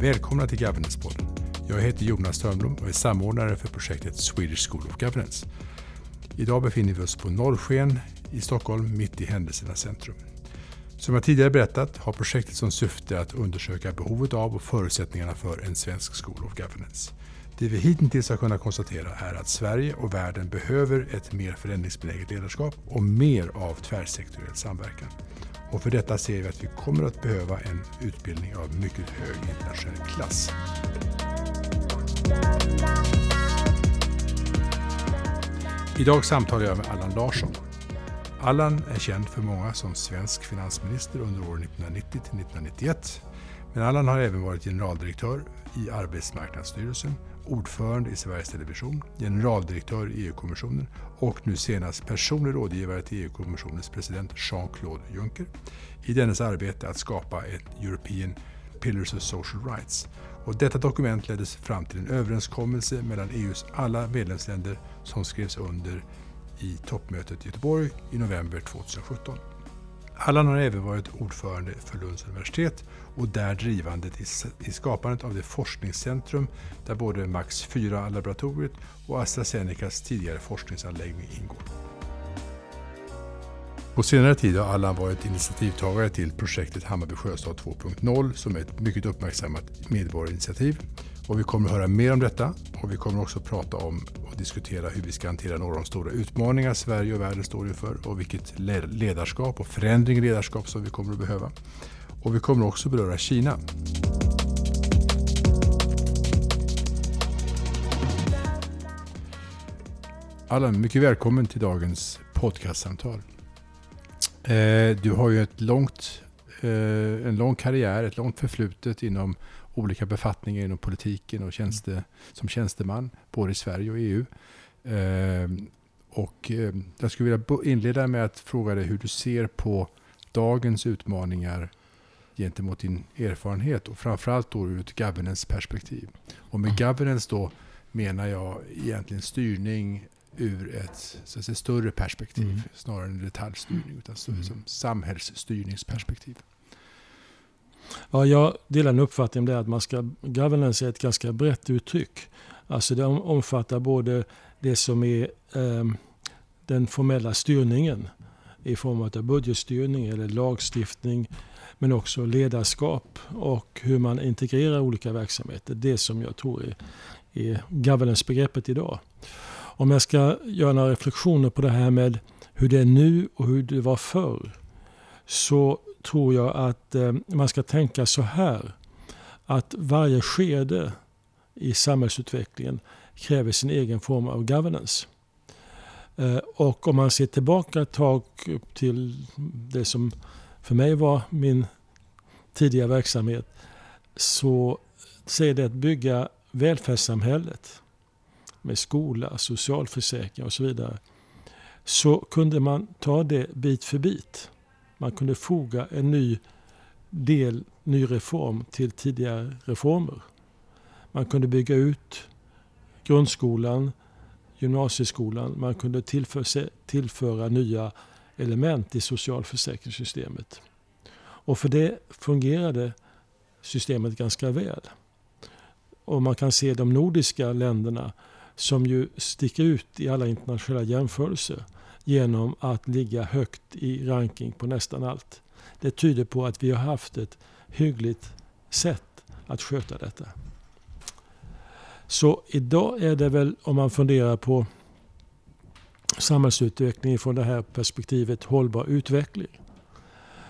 Välkomna till Governance-podden. Jag heter Jonas Törnblom och är samordnare för projektet Swedish School of Governance. Idag befinner vi oss på Norrsken i Stockholm, mitt i händelsernas centrum. Som jag tidigare berättat har projektet som syfte att undersöka behovet av och förutsättningarna för en svensk School of Governance. Det vi hittills har kunnat konstatera är att Sverige och världen behöver ett mer förändringsbenäget ledarskap och mer av tvärsektoriell samverkan. Och för detta ser vi att vi kommer att behöva en utbildning av mycket hög internationell klass. Idag samtalar jag med Allan Larsson. Allan är känd för många som svensk finansminister under åren 1990 till 1991. Men Allan har även varit generaldirektör i Arbetsmarknadsstyrelsen, ordförande i Sveriges Television, generaldirektör i EU-kommissionen och nu senast personlig rådgivare till EU-kommissionens president Jean-Claude Juncker i dennes arbete att skapa ett European Pillars of Social Rights. Och detta dokument leddes fram till en överenskommelse mellan EUs alla medlemsländer som skrevs under i toppmötet i Göteborg i november 2017. Allan har även varit ordförande för Lunds universitet och där drivande i skapandet av det forskningscentrum där både Max 4-laboratoriet och AstraZenecas tidigare forskningsanläggning ingår. På senare tid har Allan varit initiativtagare till projektet Hammarby Sjöstad 2.0 som är ett mycket uppmärksammat medborgarinitiativ. Och vi kommer att höra mer om detta och vi kommer också att prata om och diskutera hur vi ska hantera några av de stora utmaningar Sverige och världen står inför och vilket ledarskap och förändring i ledarskap som vi kommer att behöva. Och vi kommer också beröra Kina. Allan, mycket välkommen till dagens podcastsamtal. Eh, du har ju ett långt, eh, en lång karriär, ett långt förflutet inom olika befattningar inom politiken och tjänste, mm. som tjänsteman, både i Sverige och EU. Eh, och jag skulle vilja inleda med att fråga dig hur du ser på dagens utmaningar gentemot din erfarenhet och framförallt då ur ett governance-perspektiv. Och med mm. governance då menar jag egentligen styrning ur ett så säga, större perspektiv mm. snarare än detaljstyrning utan mm. som samhällsstyrningsperspektiv. Ja, jag delar den uppfattningen att man ska, governance är ett ganska brett uttryck. Alltså det omfattar både det som är eh, den formella styrningen i form av budgetstyrning eller lagstiftning men också ledarskap och hur man integrerar olika verksamheter. Det som jag tror är, är governance-begreppet idag. Om jag ska göra några reflektioner på det här med hur det är nu och hur det var förr. Så tror jag att eh, man ska tänka så här. Att varje skede i samhällsutvecklingen kräver sin egen form av governance. Eh, och om man ser tillbaka ett tag till det som för mig var min tidiga verksamhet så säger det att bygga välfärdssamhället med skola, socialförsäkring och så vidare så kunde man ta det bit för bit. Man kunde foga en ny del, ny reform till tidigare reformer. Man kunde bygga ut grundskolan, gymnasieskolan. Man kunde tillföra, tillföra nya element i socialförsäkringssystemet. Och för det fungerade systemet ganska väl. Och man kan se de nordiska länderna som ju sticker ut i alla internationella jämförelser genom att ligga högt i ranking på nästan allt. Det tyder på att vi har haft ett hyggligt sätt att sköta detta. Så idag är det väl, om man funderar på samhällsutveckling från det här perspektivet hållbar utveckling,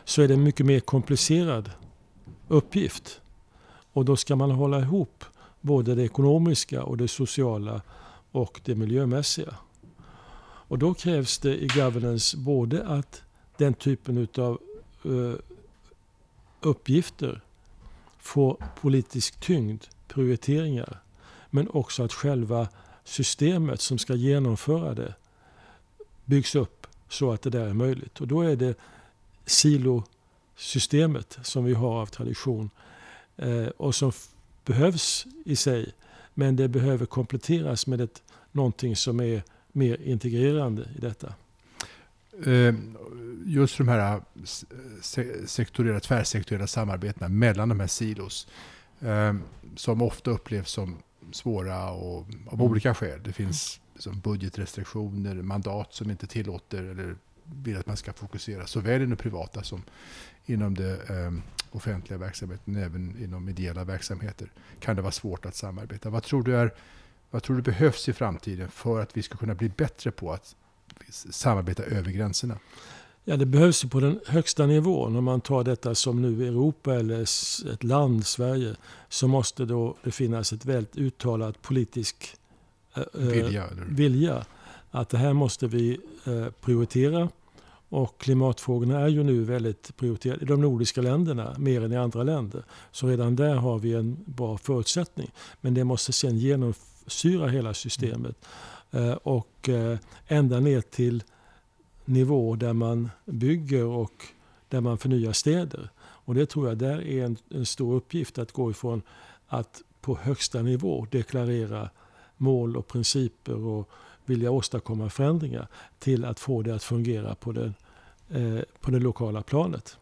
så är det en mycket mer komplicerad uppgift. Och då ska man hålla ihop både det ekonomiska och det sociala och det miljömässiga. Och då krävs det i governance både att den typen av eh, uppgifter får politisk tyngd, prioriteringar, men också att själva systemet som ska genomföra det byggs upp så att det där är möjligt. Och då är det silosystemet som vi har av tradition eh, och som behövs i sig. Men det behöver kompletteras med ett, någonting som är mer integrerande i detta. Eh, just de här sektoriella, tvärsektoriella samarbetena mellan de här silos. eh, som ofta upplevs som svåra och, av mm. olika skäl. Det finns som budgetrestriktioner, mandat som inte tillåter eller vill att man ska fokusera såväl inom privata som inom det eh, offentliga verksamheten, även inom ideella verksamheter, kan det vara svårt att samarbeta. Vad tror du, är, vad tror du behövs i framtiden för att vi ska kunna bli bättre på att samarbeta över gränserna? Ja, det behövs på den högsta nivån. Om man tar detta som nu Europa eller ett land, Sverige, så måste då det finnas ett väldigt uttalat politisk äh, vilja, vilja. Att det här måste vi äh, prioritera. Och klimatfrågorna är ju nu väldigt prioriterade i de nordiska länderna, mer än i andra länder. Så redan där har vi en bra förutsättning. Men det måste sen genomsyra hela systemet. Mm. Och eh, ända ner till nivå där man bygger och där man förnyar städer. Och det tror jag där är en, en stor uppgift att gå ifrån att på högsta nivå deklarera mål och principer och vilja åstadkomma förändringar till att få det att fungera på, den, eh, på det lokala planet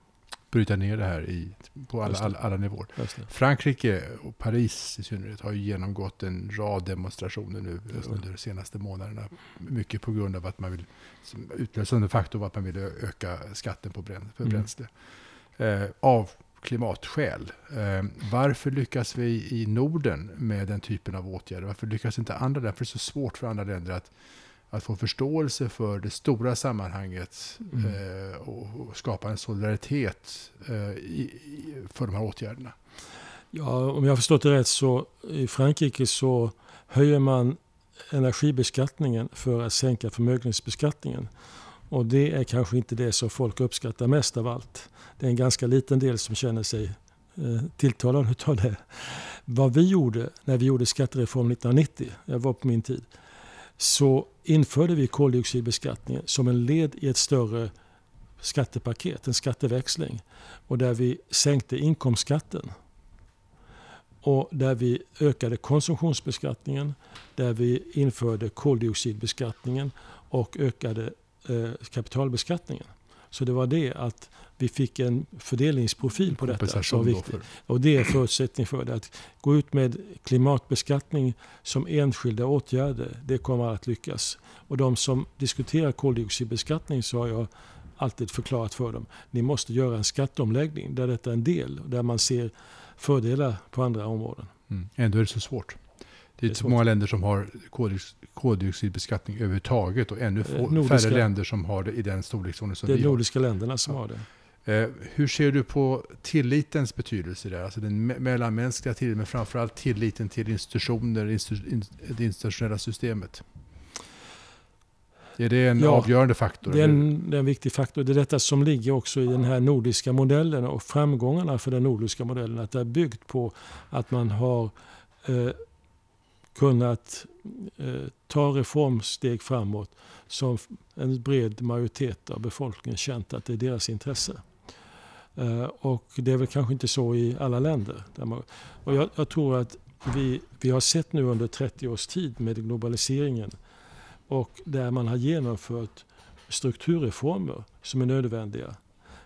bryta ner det här i, på alla, alla, alla nivåer. Frankrike och Paris i synnerhet har genomgått en rad demonstrationer nu under de senaste månaderna. Mycket på grund av att man vill, utlösande faktor var att man ville öka skatten på bränsle, mm. bränsle. Eh, av klimatskäl. Eh, varför lyckas vi i Norden med den typen av åtgärder? Varför lyckas inte andra länder? För det är så svårt för andra länder att att få förståelse för det stora sammanhanget mm. eh, och, och, skapa en solidaritet eh, i, i, för de här åtgärderna. Ja, om jag har förstått det rätt så i Frankrike så höjer man energibeskattningen för att sänka förmögenhetsbeskattningen. Och det är kanske inte det som folk uppskattar mest av allt. Det är en ganska liten del som känner sig eh, tilltalad av det. Vad vi gjorde när vi gjorde skattereform 1990, jag var på min tid, så införde vi koldioxidbeskattningen som en led i ett större skattepaket, en skatteväxling. Och där vi sänkte inkomstskatten. Och där vi ökade konsumtionsbeskattningen, där vi införde koldioxidbeskattningen och ökade eh, kapitalbeskattningen. Så det var det att vi fick en fördelningsprofil på detta. Så viktigt. Och det är förutsättning för det. Att gå ut med klimatbeskattning som enskilda åtgärder, det kommer att lyckas. Och de som diskuterar koldioxidbeskattning så har jag alltid förklarat för dem. Ni måste göra en skatteomläggning där detta är en del, där man ser fördelar på andra områden. Mm. Ändå är det så svårt. Det är inte så många länder som har koldioxidbeskattning överhuvudtaget och ännu få, nordiska, färre länder som har det i den storleksordning som vi har. Det är de nordiska länderna som har det. Eh, hur ser du på tillitens betydelse där? Alltså den mellanmänskliga tilliten, men framförallt tilliten till institutioner, det institutionella systemet. Är det en ja, avgörande faktor? Det är en, det är en viktig faktor. Det är detta som ligger också i den här nordiska modellen och framgångarna för den nordiska modellen. Att det är byggt på att man har eh, kunnat eh, ta reformsteg framåt som en bred majoritet av befolkningen känt att det är deras intresse. Eh, och det är väl kanske inte så i alla länder. Och jag, jag, tror att vi, vi har sett nu under 30 års tid med globaliseringen och där man har genomfört strukturreformer som är nödvändiga.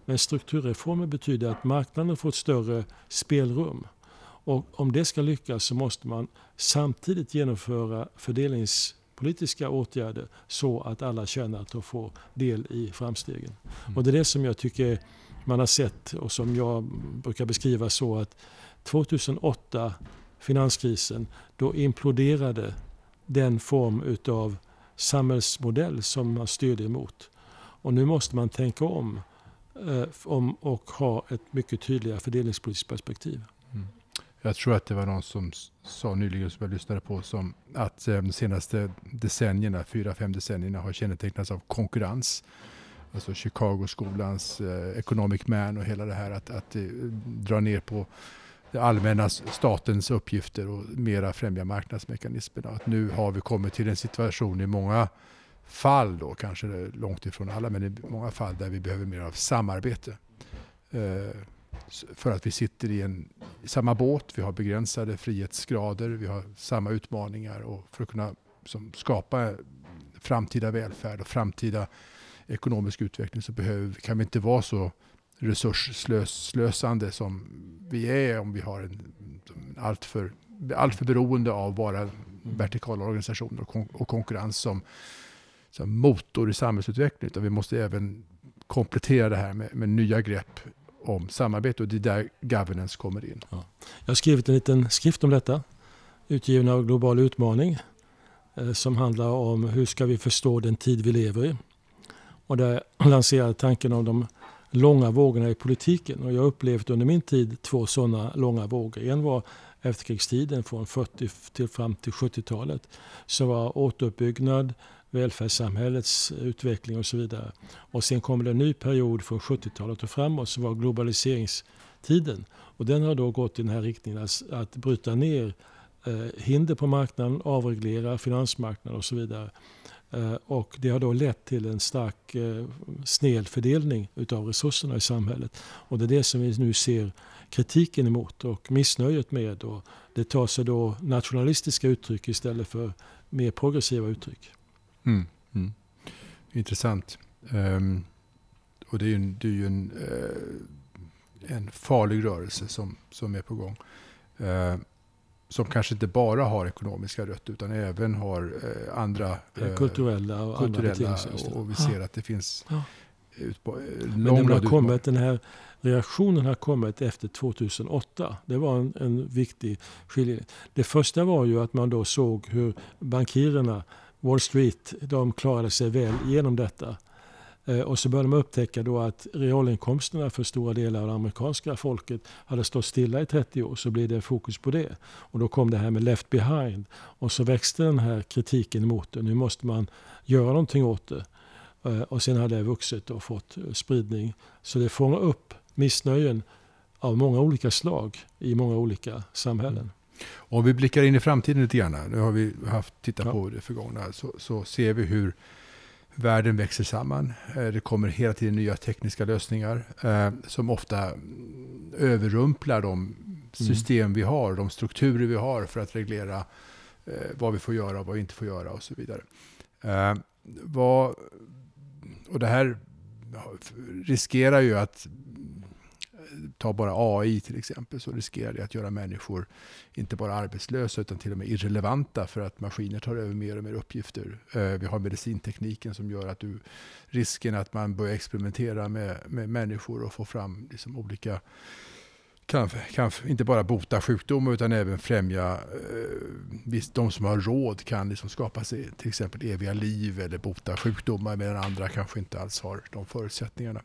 Men strukturreformer betyder att marknaden får ett större spelrum. Och om det ska lyckas så måste man samtidigt genomföra fördelningspolitiska åtgärder så att alla känner att de får del i framstegen. Mm. Och det är det som jag tycker man har sett och som jag brukar beskriva så att 2008, finanskrisen, då imploderade den form utav samhällsmodell som man styrde emot. Och nu måste man tänka om, eh, om och ha ett mycket tydligare fördelningspolitiskt perspektiv. Mm. Jag tror att det var någon som sa nyligen, som jag lyssnade på, som att eh, de senaste decennierna, fyra, fem decennierna har kännetecknats av konkurrens alltså Chicago-skolans eh, economic man och hela det här att, att eh, dra ner på det allmänna statens uppgifter och mera främja marknadsmekanismerna. Att nu har vi kommit till en situation i många fall, då, kanske långt ifrån alla, men i många fall där vi behöver mer av samarbete. Eh, för att vi sitter i, en, samma båt, vi har begränsade frihetsgrader, vi har samma utmaningar och för att kunna som, skapa framtida välfärd och framtida ekonomisk utveckling så behöver, kan vi inte vara så resursslösande som vi är om vi har en alltför, alltför beroende av bara vertikala organisationer och, konkurrens som, som motor i samhällsutvecklingen. Utan vi måste även komplettera det här med, med nya grepp om samarbete och det är där governance kommer in. Ja. Jag har skrivit en liten skrift om detta, utgiven av Global Utmaning, eh, som handlar om hur ska vi förstå den tid vi lever i. Och där lanserade tanken om de långa vågorna i politiken. Och jag har upplevt under min tid två sådana långa vågor. En var efterkrigstiden från 40 till fram till 70-talet. Som var återuppbyggnad, välfärdssamhällets utveckling och så vidare. Och sen kom det en ny period från 70-talet och framåt som var globaliseringstiden. Och den har då gått i den här riktningen att, att bryta ner eh, hinder på marknaden, avreglera finansmarknaden och så vidare. Eh, och det har då lett till en stark eh, snedfördelning utav resurserna i samhället. Och det är det som vi nu ser kritiken emot och missnöjet med. Och det tar sig då nationalistiska uttryck istället för mer progressiva uttryck. Mm. Mm. Intressant. Um, och det är ju en, det är ju en, uh, en farlig rörelse som, som är på gång. Uh, som kanske inte bara har ekonomiska rötter utan även har uh, andra kulturella och kulturella andra och, vi ser att det finns ja. ut på, Men den, har kommit, den här reaktionen har kommit efter 2008. Det var en, en viktig skiljelinje. Det första var ju att man då såg hur bankirerna Wall Street de klarade sig väl genom detta. Eh, och så började man upptäcka då att realinkomsterna för stora delar av det amerikanska folket hade stått stilla i 30 år. Så blev det fokus på det. Och då kom det här med left behind. Och så växte den här kritiken mot det. Nu måste man göra någonting åt det. Eh, och sen har det vuxit och fått spridning. Så det fångar upp missnöjen av många olika slag i många olika samhällen. Om vi blickar in i framtiden lite grann, nu har vi haft tittat ja. på det förgångna, så, så ser vi hur världen växer samman. Eh, det kommer hela tiden nya tekniska lösningar eh, som ofta överrumplar de mm. system vi har, de strukturer vi har för att reglera eh, vad vi får göra och vad vi inte får göra och så vidare. Vad, och det här riskerar ju att ta bara AI till exempel, så riskerar det att göra människor inte bara arbetslösa utan till och med irrelevanta för att maskiner tar över mer och mer uppgifter. Eh, vi har medicintekniken som gör att du, risken att man börjar experimentera med, med människor och få fram liksom olika kan, kan inte bara bota sjukdomar utan även främja, eh, de som har råd kan liksom skapa sig till exempel eviga liv eller bota sjukdomar medan andra kanske inte alls har de förutsättningarna.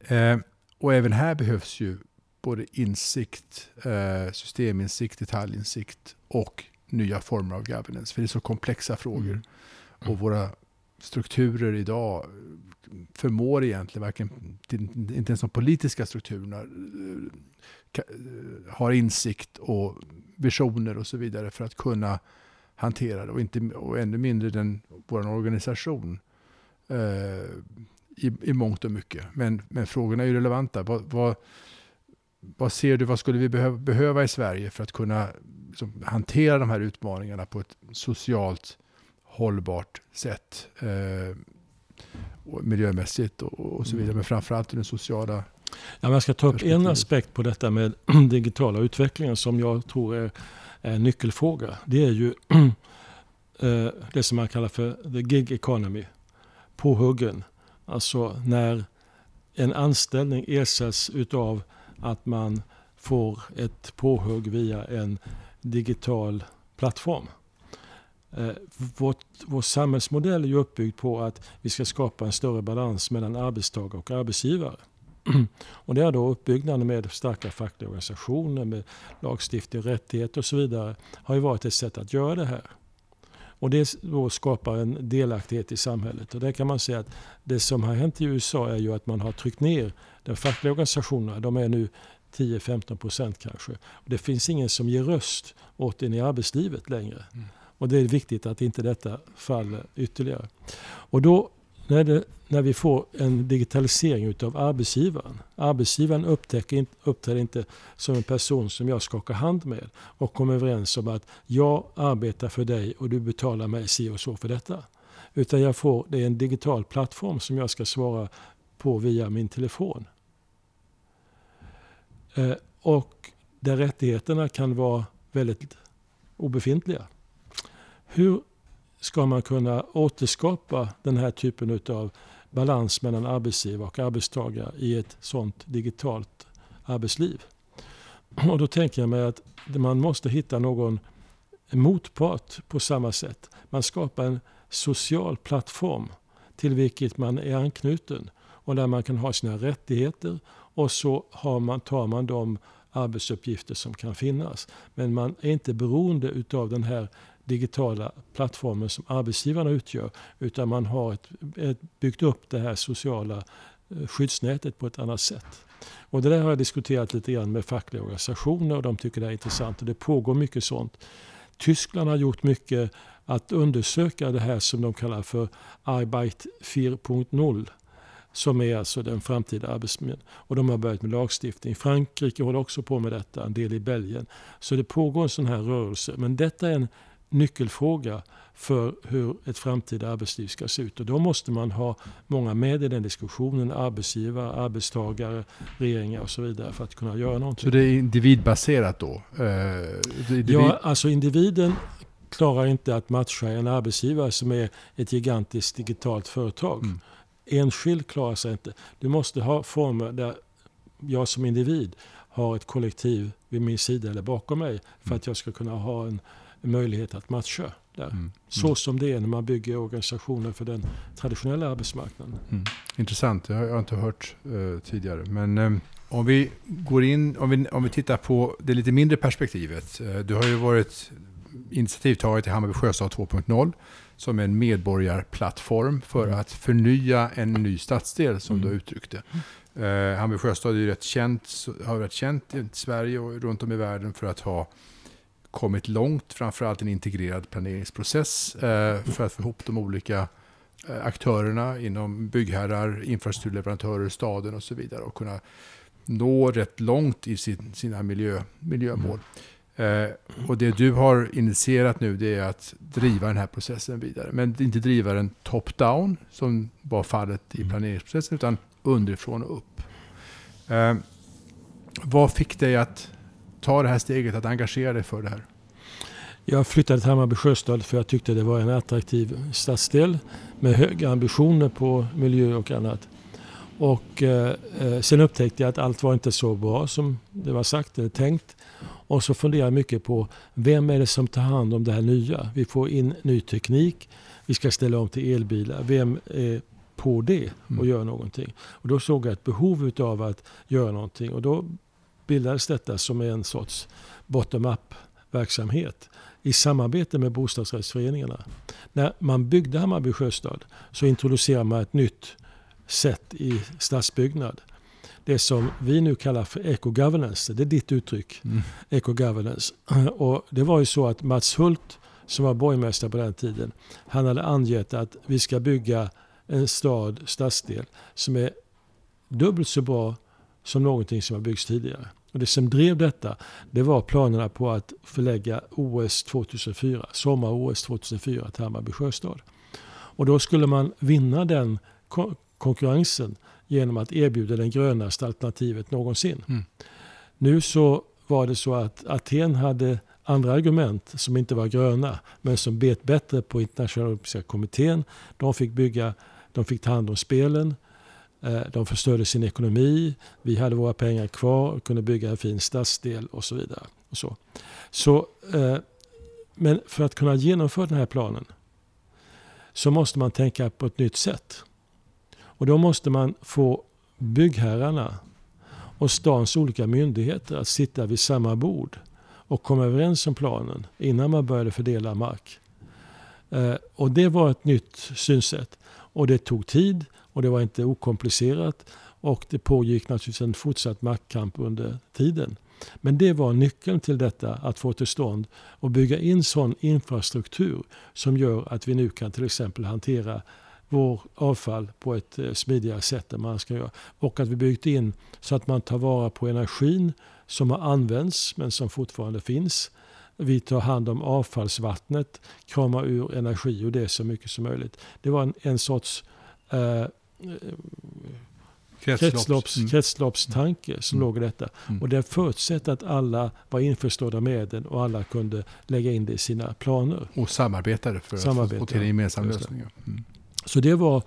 Eh, och även här behövs ju både insikt, eh, systeminsikt, detaljinsikt och nya former av governance. För det är så komplexa frågor. Mm. Och våra strukturer idag förmår egentligen varken, inte ens de politiska strukturerna eh, eh, har insikt och visioner och så vidare för att kunna hantera det. Och, inte, och ännu mindre den, vår organisation eh, i, i mångt och mycket. Men, men frågorna är ju relevanta. Vad, vad, vad ser du, vad skulle vi behöva, behöva i Sverige för att kunna liksom, hantera de här utmaningarna på ett socialt hållbart sätt? Eh, och miljömässigt och, och, så vidare. Men framförallt den sociala Ja, jag ska ta upp en aspekt på detta med digitala utvecklingen som jag tror är, är en nyckelfråga. Det är ju eh, det som man kallar för the gig economy. Påhuggen. Alltså när en anställning ersätts utav att man får ett påhugg via en digital plattform. Eh, vårt, vår samhällsmodell är ju uppbyggd på att vi ska skapa en större balans mellan arbetstagare och arbetsgivare. Och det är då uppbyggnaden med starka fackliga organisationer, med lagstiftning, rättigheter och så vidare har ju varit ett sätt att göra det här. Och det skapar en delaktighet i samhället. Och där kan man säga att det som har hänt i USA är ju att man har tryckt ner de fackliga organisationerna. De är nu 10-15 procent kanske. Och det finns ingen som ger röst åt den i arbetslivet längre. Mm. Och det är viktigt att inte detta faller ytterligare. Och då när, det, när vi får en digitalisering utav arbetsgivaren. Arbetsgivaren upptäcker, uppträder inte som en person som jag skakar hand med och kommer överens om att jag arbetar för dig och du betalar mig si och så för detta. Utan jag får, det är en digital plattform som jag ska svara på via min telefon. Eh, och där rättigheterna kan vara väldigt obefintliga. Hur ska man kunna återskapa den här typen av balans mellan arbetsgivare och arbetstagare i ett sånt digitalt arbetsliv? Och då tänker jag mig att man måste hitta någon motpart på samma sätt. Man skapar en social plattform till vilket man är anknuten och där man kan ha sina rättigheter och så har man, tar man de arbetsuppgifter som kan finnas. Men man är inte beroende utav den här digitala plattformen som arbetsgivarna utgör. Utan man har ett, ett, byggt upp det här sociala eh, skyddsnätet på ett annat sätt. Och det där har jag diskuterat lite grann med fackliga organisationer och de tycker det är intressant och det pågår mycket sånt. Tyskland har gjort mycket att undersöka det här som de kallar för Arbeit 4.0 som är alltså den framtida arbetsmiljön. Och de har börjat med lagstiftning. Frankrike håller också på med detta, en del i Belgien. Så det pågår en sån här rörelse. Men detta är en nyckelfråga för hur ett framtida arbetsliv ska se ut. Och då måste man ha många med i den diskussionen. Arbetsgivare, arbetstagare, regeringar och så vidare för att kunna göra någonting. Så det är individbaserat då? Eh, individ... Ja, alltså individen klarar inte att matcha en arbetsgivare som är ett gigantiskt digitalt företag. Mm. Enskild klarar sig inte. Du måste ha former där jag som individ har ett kollektiv vid min sida eller bakom mig för mm. att jag ska kunna ha en, en möjlighet att matcha. Där. Mm. Mm. Så som det är när man bygger organisationer för den traditionella arbetsmarknaden. Mm. Intressant, det har jag inte hört uh, tidigare. Men uh, om vi går in, om vi, om vi tittar på det lite mindre perspektivet. Uh, du har ju varit initiativtagare till Hammarby Sjöstad 2.0 som en medborgarplattform för mm. att förnya en ny stadsdel som mm. du uttryckte. Uh, Hammarby Sjöstad är ju rätt känt, har varit känt i Sverige och runt om i världen för att ha kommit långt, framförallt en integrerad planeringsprocess uh, för att få ihop de olika uh, aktörerna inom byggherrar, infrastrukturleverantörer, staden och så vidare och kunna nå rätt långt i sin, sina miljö, miljömål. Mm. Eh, och det du har initierat nu det är att driva den här processen vidare. Men inte driva den top-down som var fallet i mm. planeringsprocessen utan underifrån och upp. Eh, vad fick dig att ta det här steget, att engagera dig för det här? Jag flyttade till Hammarby Sjöstad för jag tyckte det var en attraktiv stadsdel med höga ambitioner på miljö och annat. Och eh, eh sen upptäckte jag att allt var inte så bra som det var sagt eller tänkt. Och så funderar jag mycket på vem är det som tar hand om det här nya? Vi får in ny teknik, vi ska ställa om till elbilar. Vem är på det och mm. gör någonting? Och då såg jag ett behov av att göra någonting och då bildades detta som en sorts bottom-up verksamhet i samarbete med bostadsrättsföreningarna. När man byggde Hammarby sjöstad så introducerade man ett nytt sätt i stadsbyggnad det som vi nu kallar för eco-governance. Det är ditt uttryck, mm. eco-governance. Och det var ju så att Mats Hult, som var borgmästare på den tiden, han hade angett att vi ska bygga en stad, stadsdel, som är dubbelt så bra som någonting som har byggts tidigare. Och det som drev detta det var planerna på att förlägga OS 2004, sommar-OS 2004 till Hammarby sjöstad. Och då skulle man vinna den konkurrensen genom att erbjuda det grönaste alternativet någonsin. Mm. Nu så var det så att Aten hade andra argument som inte var gröna men som bet bättre på internationella olympiska kommittén. De fick, bygga, de fick ta hand om spelen. Eh, de förstörde sin ekonomi. Vi hade våra pengar kvar och kunde bygga en fin stadsdel och så vidare. Och så. Så, eh, men för att kunna genomföra den här planen så måste man tänka på ett nytt sätt. Och då måste man få byggherrarna och stans olika myndigheter att sitta vid samma bord och komma överens om planen innan man började fördela mark. Eh, och det var ett nytt synsätt. Och det tog tid och det var inte okomplicerat. Och det pågick naturligtvis en fortsatt maktkamp under tiden. Men det var nyckeln till detta, att få till stånd och bygga in sån infrastruktur som gör att vi nu kan till exempel hantera vår avfall på ett eh, smidigare sätt än man ska göra. Och att vi byggt in så att man tar vara på energin som har använts men som fortfarande finns. Vi tar hand om avfallsvattnet, kramar ur energi och det så mycket som möjligt. Det var en, en sorts eh, Kretslopps, mm. kretsloppstanke som mm. låg i detta. Mm. Och det förutsätter att alla var införstådda med den och alla kunde lägga in det i sina planer. Och samarbetade för att få till en gemensam lösning. Mm. Så det var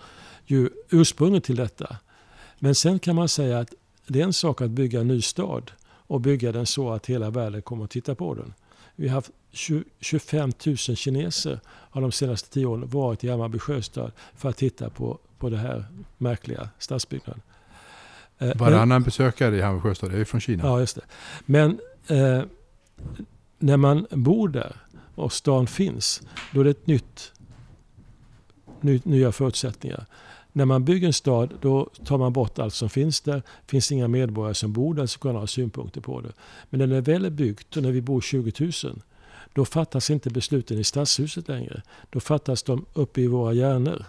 ju ursprunget till detta. Men sen kan man säga att det är en sak att bygga en ny stad och bygga den så att hela världen kommer att titta på den. Vi har haft 25 000 kineser har de senaste tio åren varit i Hammarby sjöstad för att titta på, på det här märkliga stadsbyggnaden. Eh, Varannan Men, besökare i Hammarby sjöstad är från Kina. Ja, just det. Men eh, när man bor där och stan finns, då är det ett nytt, ny, nya förutsättningar. När man bygger en stad då tar man bort allt som finns där. finns inga medborgare som bor där som kan ha synpunkter på det. Men när det väl är byggt och när vi bor 20 000 då fattas inte besluten i stadshuset längre. Då fattas de uppe i våra hjärnor.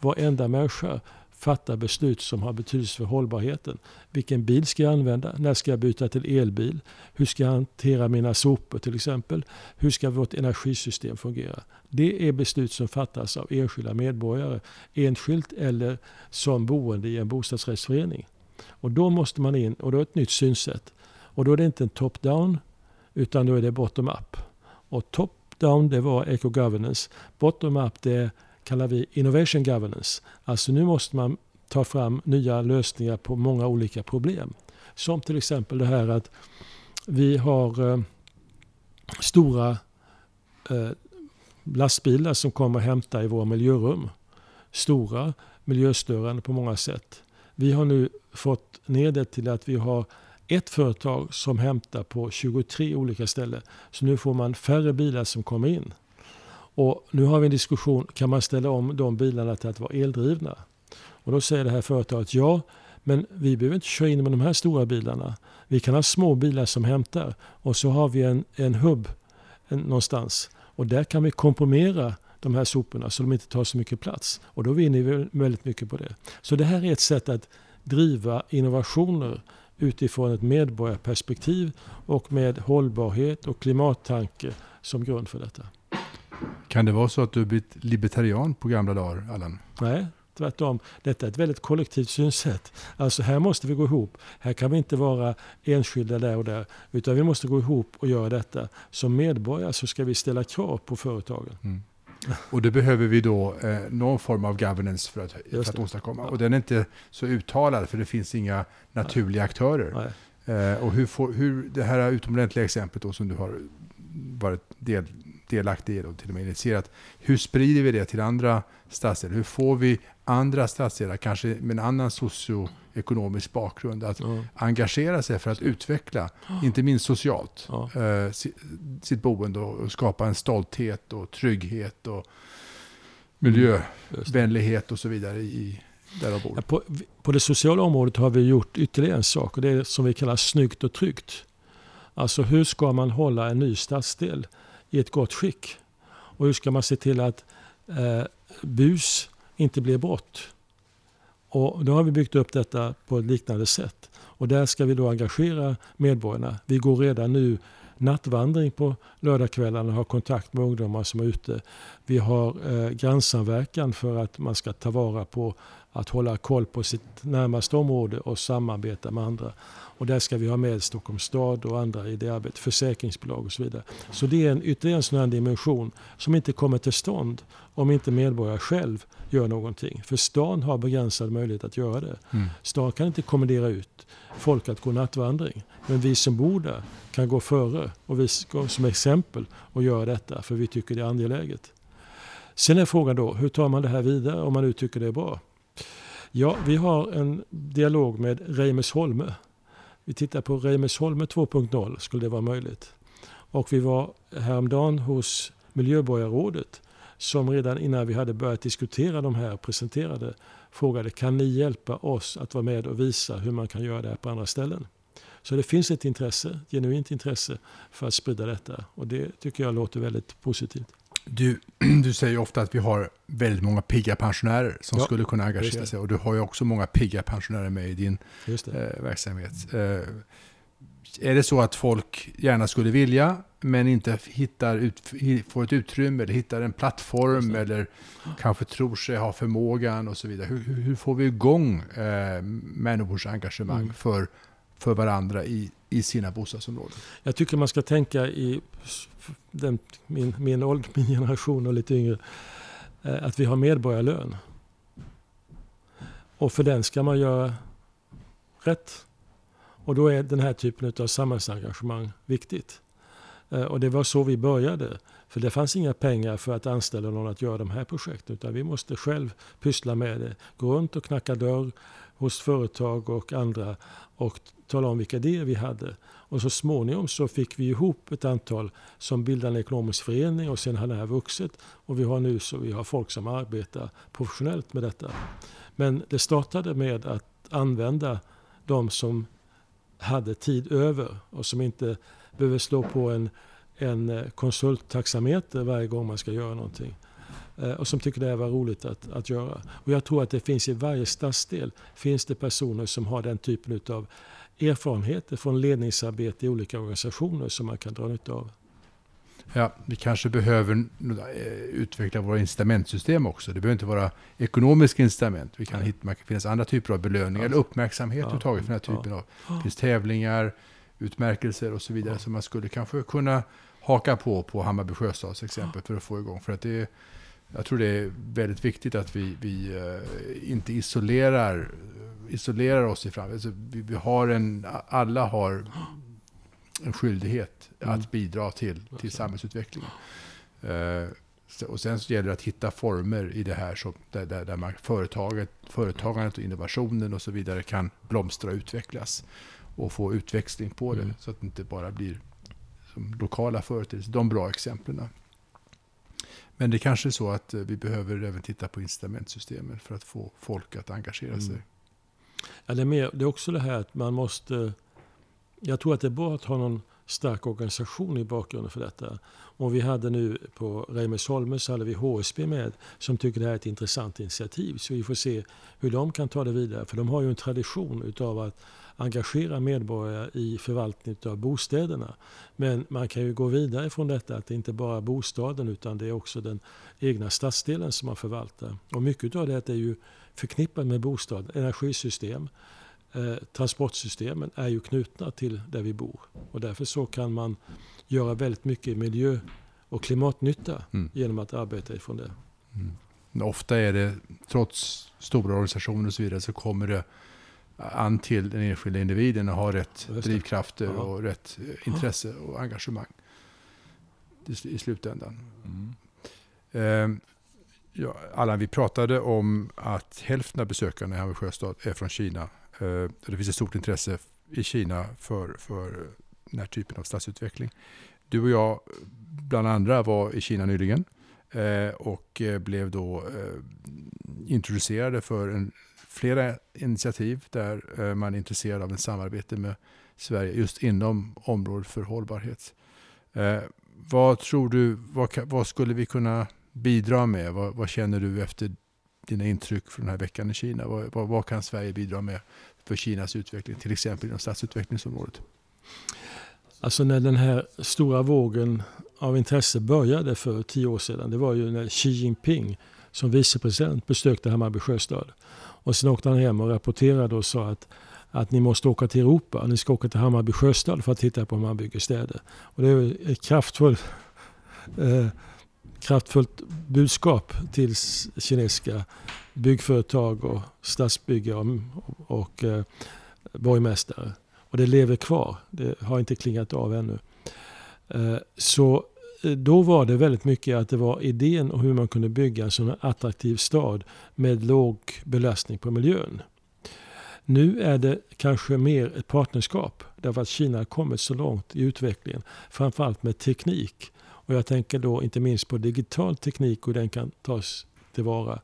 Varenda människa fattar beslut som har betydelse för hållbarheten. Vilken bil ska jag använda? När ska jag byta till elbil? Hur ska jag hantera mina sopor till exempel? Hur ska vårt energisystem fungera? Det är beslut som fattas av enskilda medborgare, enskilt eller som boende i en bostadsrättsförening. Och då måste man in och då är det ett nytt synsätt. Och då är det inte en top-down utan då är det bottom-up. Och top-down det var eco-governance. Bottom-up det kallar vi innovation governance. Alltså nu måste man ta fram nya lösningar på många olika problem. Som till exempel det här att vi har eh, stora eh, lastbilar som kommer att hämta i våra miljörum. Stora, miljöstörande på många sätt. Vi har nu fått ner det till att vi har ett företag som hämtar på 23 olika ställen. Så nu får man färre bilar som kommer in. Och nu har vi en diskussion, kan man ställa om de bilarna till att vara eldrivna? Och då säger det här företaget ja, men vi behöver inte köra in med de här stora bilarna. Vi kan ha små bilar som hämtar och så har vi en, en hubb en, någonstans. Och där kan vi komprimera de här soporna så de inte tar så mycket plats. Och då vinner vi väldigt mycket på det. Så det här är ett sätt att driva innovationer utifrån ett medborgarperspektiv och med hållbarhet och klimattanke som grund för detta. Kan det vara så att du blivit libertarian på gamla dagar, Allan? Nej, tvärtom. Detta är ett väldigt kollektivt synsätt. Alltså här måste vi gå ihop. Här kan vi inte vara enskilda där och där. Utan vi måste gå ihop och göra detta. Som medborgare så ska vi ställa krav på företagen. Mm. Och det behöver vi då eh, någon form av governance för att, för att åstadkomma. Ja. Och den är inte så uttalad för det finns inga naturliga Nej. aktörer. Nej. Eh, och hur, får, hur det här utomordentliga exemplet då som du har varit del, delaktig i och till och med initierat. Hur sprider vi det till andra stadsdelar? Hur får vi andra stadsdelar, kanske med en annan socioekonomisk bakgrund, att mm. engagera sig för att utveckla, inte minst socialt, ja. eh, sitt boende och skapa en stolthet och trygghet och miljövänlighet och så vidare i, där de bor. På, på det sociala området har vi gjort ytterligare en sak och det är som vi kallar snyggt och tryggt. Alltså hur ska man hålla en ny stadsdel i ett gott skick? Och hur ska man se till att eh, bus inte blir brott? Och då har vi byggt upp detta på ett liknande sätt. Och där ska vi då engagera medborgarna. Vi går redan nu nattvandring på lördagskvällarna och har kontakt med ungdomar som är ute. Vi har eh, grannsamverkan för att man ska ta vara på att hålla koll på sitt närmaste område och samarbeta med andra. Och där ska vi ha med Stockholms stad och andra i det arbetet, försäkringsbolag och så vidare. Så det är en, ytterligare en sån här dimension som inte kommer till stånd om inte medborgare själv gör någonting. För stan har begränsad möjlighet att göra det. Mm. Stan kan inte kommendera ut folk att gå nattvandring. Men vi som bor där kan gå före och vi ska som exempel och göra detta för vi tycker det är angeläget. Sen är frågan då, hur tar man det här vidare om man nu tycker det är bra? Ja, vi har en dialog med Reimes Holme vi tittar på Reimersholme 2.0, skulle det vara möjligt. Och vi var häromdagen hos Miljöborgarrådet som redan innan vi hade börjat diskutera de här presenterade frågade kan ni hjälpa oss att vara med och visa hur man kan göra det här på andra ställen. Så det finns ett intresse, genuint intresse för att sprida detta och det tycker jag låter väldigt positivt. Du, du säger ofta att vi har väldigt många pigga pensionärer som ja, skulle kunna engagera sig. Och du har ju också många pigga pensionärer med i din eh, verksamhet. Eh, är det så att folk gärna skulle vilja men inte hittar ut, får ett utrymme eller hittar en plattform eller kanske tror sig ha förmågan och så vidare. Hur, hur får vi igång eh, människors engagemang mm. för, för varandra i, i sina bostadsområden? Jag tycker man ska tänka i den, min, min, ålder, min generation och lite yngre eh, att vi har medborgarlön. Och för den ska man göra rätt. Och då är den här typen av samhällsengagemang viktigt. Eh, och det var så vi började. För det fanns inga pengar för att anställa någon att göra de här projekten. Utan vi måste själv pyssla med det. Gå runt och knacka dörr hos företag och andra och tala om vilka idéer vi hade. Och så småningom så fick vi ihop ett antal som bildade en ekonomisk förening och sen har det här vuxit. Och vi har nu så vi har folk som arbetar professionellt med detta. Men det startade med att använda de som hade tid över och som inte behöver slå på en, en eh, konsulttaxameter varje gång man ska göra någonting. Eh, och som tycker det här var roligt att, att göra. Och jag tror att det finns i varje stadsdel finns det personer som har den typen av erfarenheter från ledningsarbete i olika organisationer som man kan dra nytta av. Ja, vi kanske behöver eh, utveckla våra incitamentsystem också. Det behöver inte vara ekonomiska incitament. Vi kan hitta, man kan finnas andra typer av belöningar eller uppmärksamhet ja. för den här typen av. Det finns tävlingar, utmärkelser och så vidare ja. som man skulle kanske kunna haka på på Hammarby Sjöstads exempel för att få igång. För att det jag tror det är väldigt viktigt att vi, vi uh, inte isolerar, isolerar oss i framtiden. Alltså, vi, vi, har en, alla har en skyldighet mm. att bidra till, till samhällsutvecklingen. Uh, och sen så gäller det att hitta former i det här som, där, där, där man, företaget, företagandet och innovationen och så vidare kan blomstra och utvecklas och få utväxling på det. Mm. Så att det inte bara blir som lokala företeelser, de bra exemplen. Men det är kanske är så att eh, vi behöver även titta på incitamentsystemen för att få folk att engagera mm. sig. Ja, det, är mer, det är också det här att man måste... Jag tror att det är bra att ha någon stark organisation i bakgrunden för detta. Och vi hade nu på Reimersholmen så hade vi HSB med som tycker det här är ett intressant initiativ. Så vi får se hur de kan ta det vidare. För de har ju en tradition utav att engagera medborgare i förvaltningen av bostäderna. Men man kan ju gå vidare från detta att det inte bara är bostaden utan det är också den egna stadsdelen som man förvaltar. Och mycket av det är ju förknippat med bostad, energisystem, eh, transportsystemen är ju knutna till där vi bor. Och därför så kan man göra väldigt mycket miljö och klimatnytta mm. genom att arbeta ifrån det. Mm. Ofta är det, trots stora organisationer och så vidare, så kommer det an till den enskilda individen och har rätt drivkrafter ja. och rätt intresse och engagemang i slutändan. Mm. Eh, ja, Allan, vi pratade om att hälften av besökarna i Hammarby sjöstad är från Kina. Eh, det finns ett stort intresse i Kina för, för den här typen av stadsutveckling. Du och jag, bland andra, var i Kina nyligen eh, och eh, blev då eh, introducerade för en flera initiativ där eh, man är intresserad av en samarbete med Sverige just inom området för hållbarhet. Eh, vad tror du, vad, vad skulle vi kunna bidra med? Vad, vad, känner du efter dina intryck från den här veckan i Kina? Vad, vad, vad, kan Sverige bidra med för Kinas utveckling, till exempel inom stadsutvecklingsområdet? Alltså när den här stora vågen av intresse började för tio år sedan, det var ju när Xi Jinping som vicepresident besökte Hammarby sjöstad. Och sen åkte han hem och rapporterade och sa att, att ni måste åka till Europa. Ni ska åka till Hammarby sjöstad för att titta på hur man bygger städer. Och det är ett kraftfullt, eh, kraftfullt budskap till kinesiska byggföretag och stadsbyggare och, och eh, borgmästare. Och det lever kvar. Det har inte klingat av ännu. Eh, så eh, då var det väldigt mycket att det var idén om hur man kunde bygga en sån attraktiv stad med låg belastning på miljön. Nu är det kanske mer ett partnerskap därför att Kina har kommit så långt i utvecklingen. Framförallt med teknik. Och jag tänker då inte minst på digital teknik och hur den kan tas tillvara.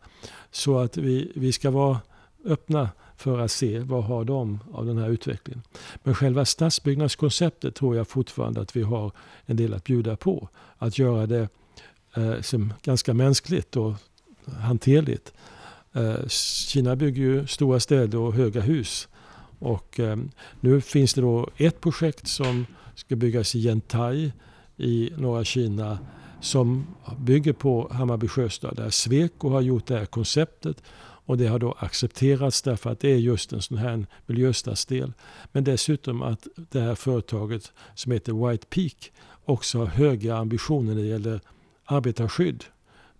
Så att vi, vi ska vara öppna för att se vad har de av den här utvecklingen. Men själva stadsbyggnadskonceptet tror jag fortfarande att vi har en del att bjuda på. Att göra det eh, som ganska mänskligt och hanterligt. Eh, Kina bygger ju stora städer och höga hus. Och eh, nu finns det då ett projekt som ska byggas i Yentai i norra Kina som bygger på Hammarby Sjöstad där Sweco har gjort det här konceptet och det har då accepterats därför att det är just en sån här miljöstadsdel. Men dessutom att det här företaget som heter White Peak också har höga ambitioner när det gäller arbetarskydd.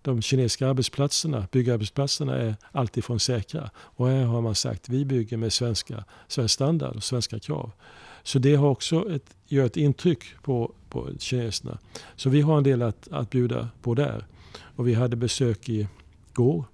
De kinesiska arbetsplatserna, byggarbetsplatserna är alltifrån säkra. Och här har man sagt vi bygger med svenska, svensk standard och svenska krav. Så det har också ett, gör ett intryck på, på kineserna. Så vi har en del att, att bjuda på där. Och vi hade besök i går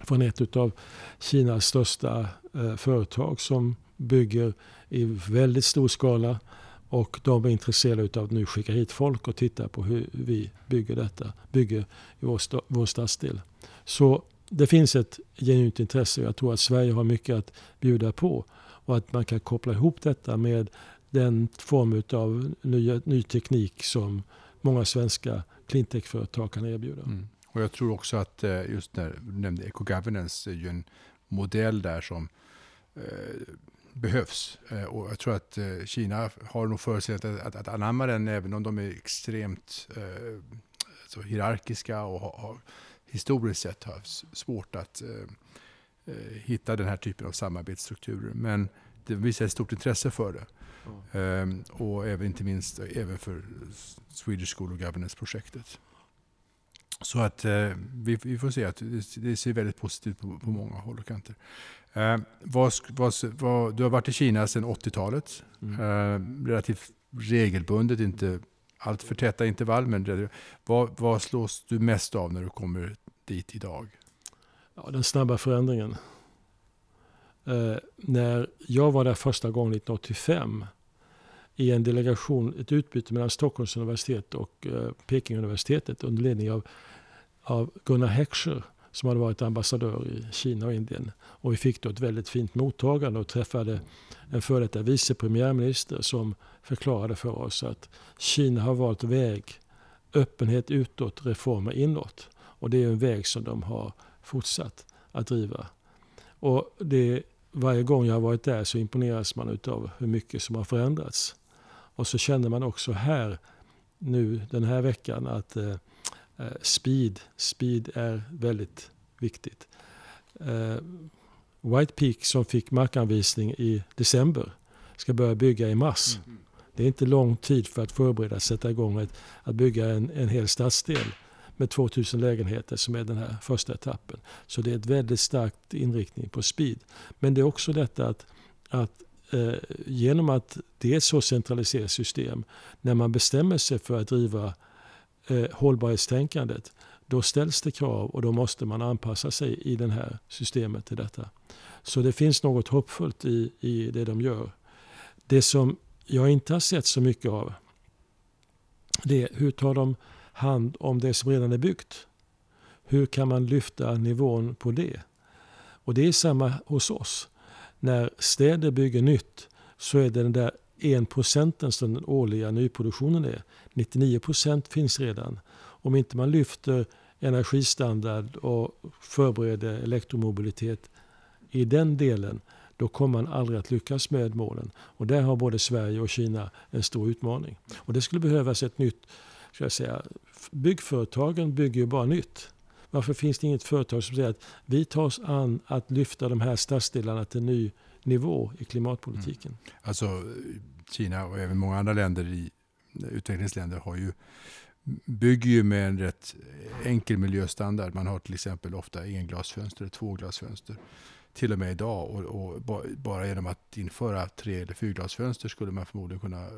från ett av Kinas största eh, företag som bygger i väldigt stor skala. Och de är intresserade av att nu skicka hit folk och titta på hur vi bygger detta, bygger i vår, vår stadsdel. Så det finns ett genuint intresse. Jag tror att Sverige har mycket att bjuda på. Och att man kan koppla ihop detta med den form av ny, ny teknik som många svenska cleantech-företag kan erbjuda. Mm. Och jag tror också att eh, just när du nämnde eco-governance är ju en modell där som eh, behövs. Eh, och jag tror att eh, Kina har nog förutsättningar att, att, att anamma den även om de är extremt eh, så hierarkiska och har, har, historiskt sett har svårt att eh, hitta den här typen av samarbetsstrukturer. Men det visar ett stort intresse för det. Mm. och även, inte minst även för Swedish School of Governance-projektet. Så att eh, vi, vi, får se att det, det ser väldigt positivt på, på många håll och kanter. Eh, vad, vad, vad, du har varit i Kina sedan 80-talet. Mm. Eh, relativt regelbundet, inte allt för täta intervall. Men vad, vad slås du mest av när du kommer dit idag? Ja, den snabba förändringen. Eh, när jag var där första gången 1985 i en delegation, ett utbyte mellan Stockholms universitet och eh, Pekinguniversitetet under ledning av, av Gunnar Heckscher som hade varit ambassadör i Kina och Indien. Och vi fick då ett väldigt fint mottagande och träffade en före detta vice premiärminister som förklarade för oss att Kina har valt väg öppenhet utåt, reformer inåt. Och det är en väg som de har fortsatt att driva. Och det, varje gång jag har varit där så imponeras man av hur mycket som har förändrats. Och så känner man också här nu den här veckan att eh, eh, speed, speed är väldigt viktigt. Eh, White Peak som fick markanvisning i december ska börja bygga i mars. Mm. Det är inte lång tid för att förbereda sätta igång ett, att bygga en, en hel stadsdel med 2000 lägenheter som är den här första etappen. Så det är ett väldigt starkt inriktning på speed. Men det är också detta att, att eh, genom att det är ett så centraliserat system, när man bestämmer sig för att driva eh, hållbarhetstänkandet, då ställs det krav och då måste man anpassa sig i det här systemet till detta. Så det finns något hoppfullt i, i det de gör. Det som jag inte har sett så mycket av, det är hur tar de hand om det som redan är byggt? Hur kan man lyfta nivån på det? Och det är samma hos oss när städer bygger nytt så är det den där 1 procenten som den årliga nyproduktionen är. 99 procent finns redan. Om inte man lyfter energistandard och förbereder elektromobilitet i den delen då kommer man aldrig att lyckas med målen. Och där har både Sverige och Kina en stor utmaning. Och det skulle behövas ett nytt, ska jag säga, byggföretagen bygger ju bara nytt. Varför finns det inget företag som säger att vi tar oss an att lyfta de här stadsdelarna till en ny nivå i klimatpolitiken? Mm. Alltså Kina och även många andra länder i utvecklingsländer har ju bygger ju med en rätt enkel miljöstandard. Man har till exempel ofta englasfönster, tvåglasfönster. Till och med idag. Och, och, bara genom att införa tre eller fyrglasfönster skulle man förmodligen kunna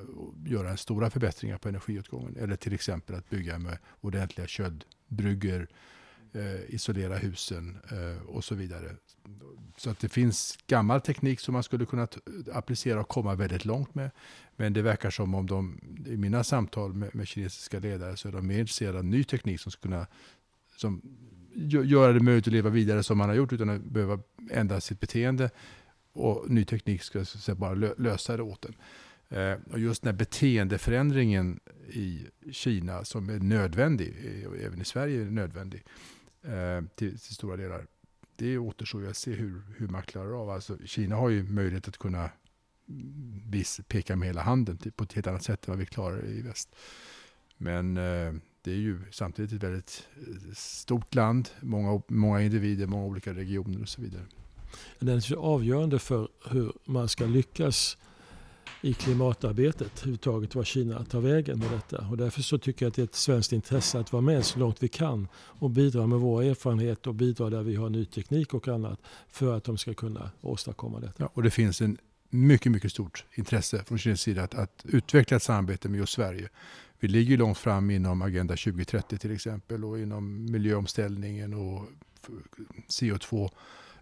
göra en stora förbättringar på energiåtgången. Eller till exempel att bygga med ordentliga köldbryggor eh, isolera husen eh, och så vidare. Så att det finns gammal teknik som man skulle kunna applicera och komma väldigt långt med. Men det verkar som om de, i mina samtal med, med kinesiska ledare, så är de mer intresserade av ny teknik som skulle kunna som göra det möjligt att leva vidare som man har gjort utan att behöva ändra sitt beteende. Och ny teknik ska så bara lösa det åt en. Eh, och just den här beteendeförändringen i Kina som är nödvändig, även i Sverige är nödvändig, eh, till, till, stora delar. det återstår att se hur, hur man klarar av. Alltså, Kina har ju möjlighet att kunna peka med hela handen typ, på ett helt annat sätt än vad vi klarar i väst. Men eh, det är ju samtidigt ett väldigt eh, stort land, många, många individer, många olika regioner och så vidare. Det är avgörande för hur man ska lyckas i klimatarbetet överhuvudtaget var Kina tar vägen med detta. Och därför så tycker jag att det är ett svenskt intresse att vara med så långt vi kan och bidra med vår erfarenhet och bidra där vi har ny teknik och annat för att de ska kunna åstadkomma detta. Ja, och det finns en mycket, mycket stort intresse från Kinas sida att, att utveckla ett samarbete med just Sverige. Vi ligger långt fram inom Agenda 2030 till exempel och inom miljöomställningen och CO2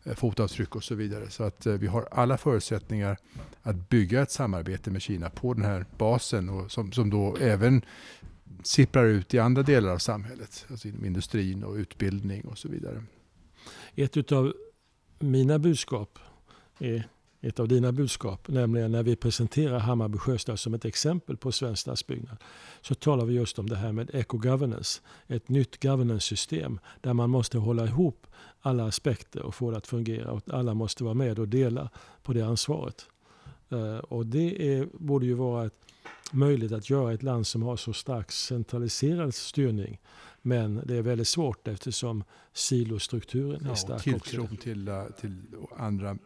eh, fotavtryck och så vidare. Så att eh, vi har alla förutsättningar att bygga ett samarbete med Kina på den här basen och som, som då även sipprar ut i andra delar av samhället. Alltså inom industrin och utbildning och så vidare. Ett av mina budskap är ett av dina budskap, nämligen när vi presenterar Hammarby Sjöstad som ett exempel på svensk stadsbyggnad, så talar vi just om det här med eco-governance, ett nytt governance-system där man måste hålla ihop alla aspekter och få det att fungera och alla måste vara med och dela på det ansvaret. Eh, och det är, borde ju vara ett, möjligt att göra i ett land som har så stark centraliserad styrning. Men det är väldigt svårt eftersom silostrukturen är stark. Ja, tilltron till, eh, till andra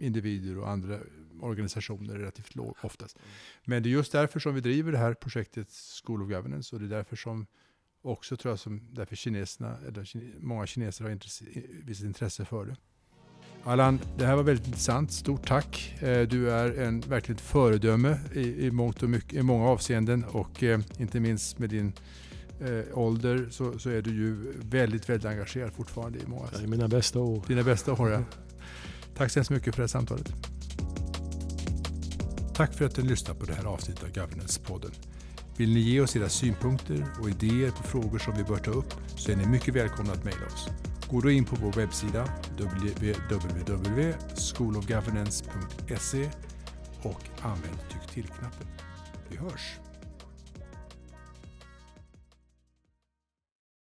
individer och andra organisationer relativt låg oftast. Men det är just därför som vi driver det här projektet School of Governance och det är därför som också tror jag som därför kineserna, eller många kineser har intresse, visat intresse för det. Allan, det här var väldigt intressant. Stort tack. Eh, du är en verkligt föredöme i, i, mångt och mycket, i många avseenden och eh, inte minst med din eh, ålder så, så, är du ju väldigt, väldigt engagerad fortfarande i många. Det är mina bästa år. Dina bästa år, ja. Tack så hemskt mycket för det här samtalet. Tack för att du lyssnat på det här avsnittet av Governance-podden. Vill ni ge oss era synpunkter och idéer på frågor som vi bör ta upp så är ni mycket välkomna att mejla oss. Gå då in på vår webbsida www.schoolofgovernance.se och använd tyck till-knappen. Vi hörs!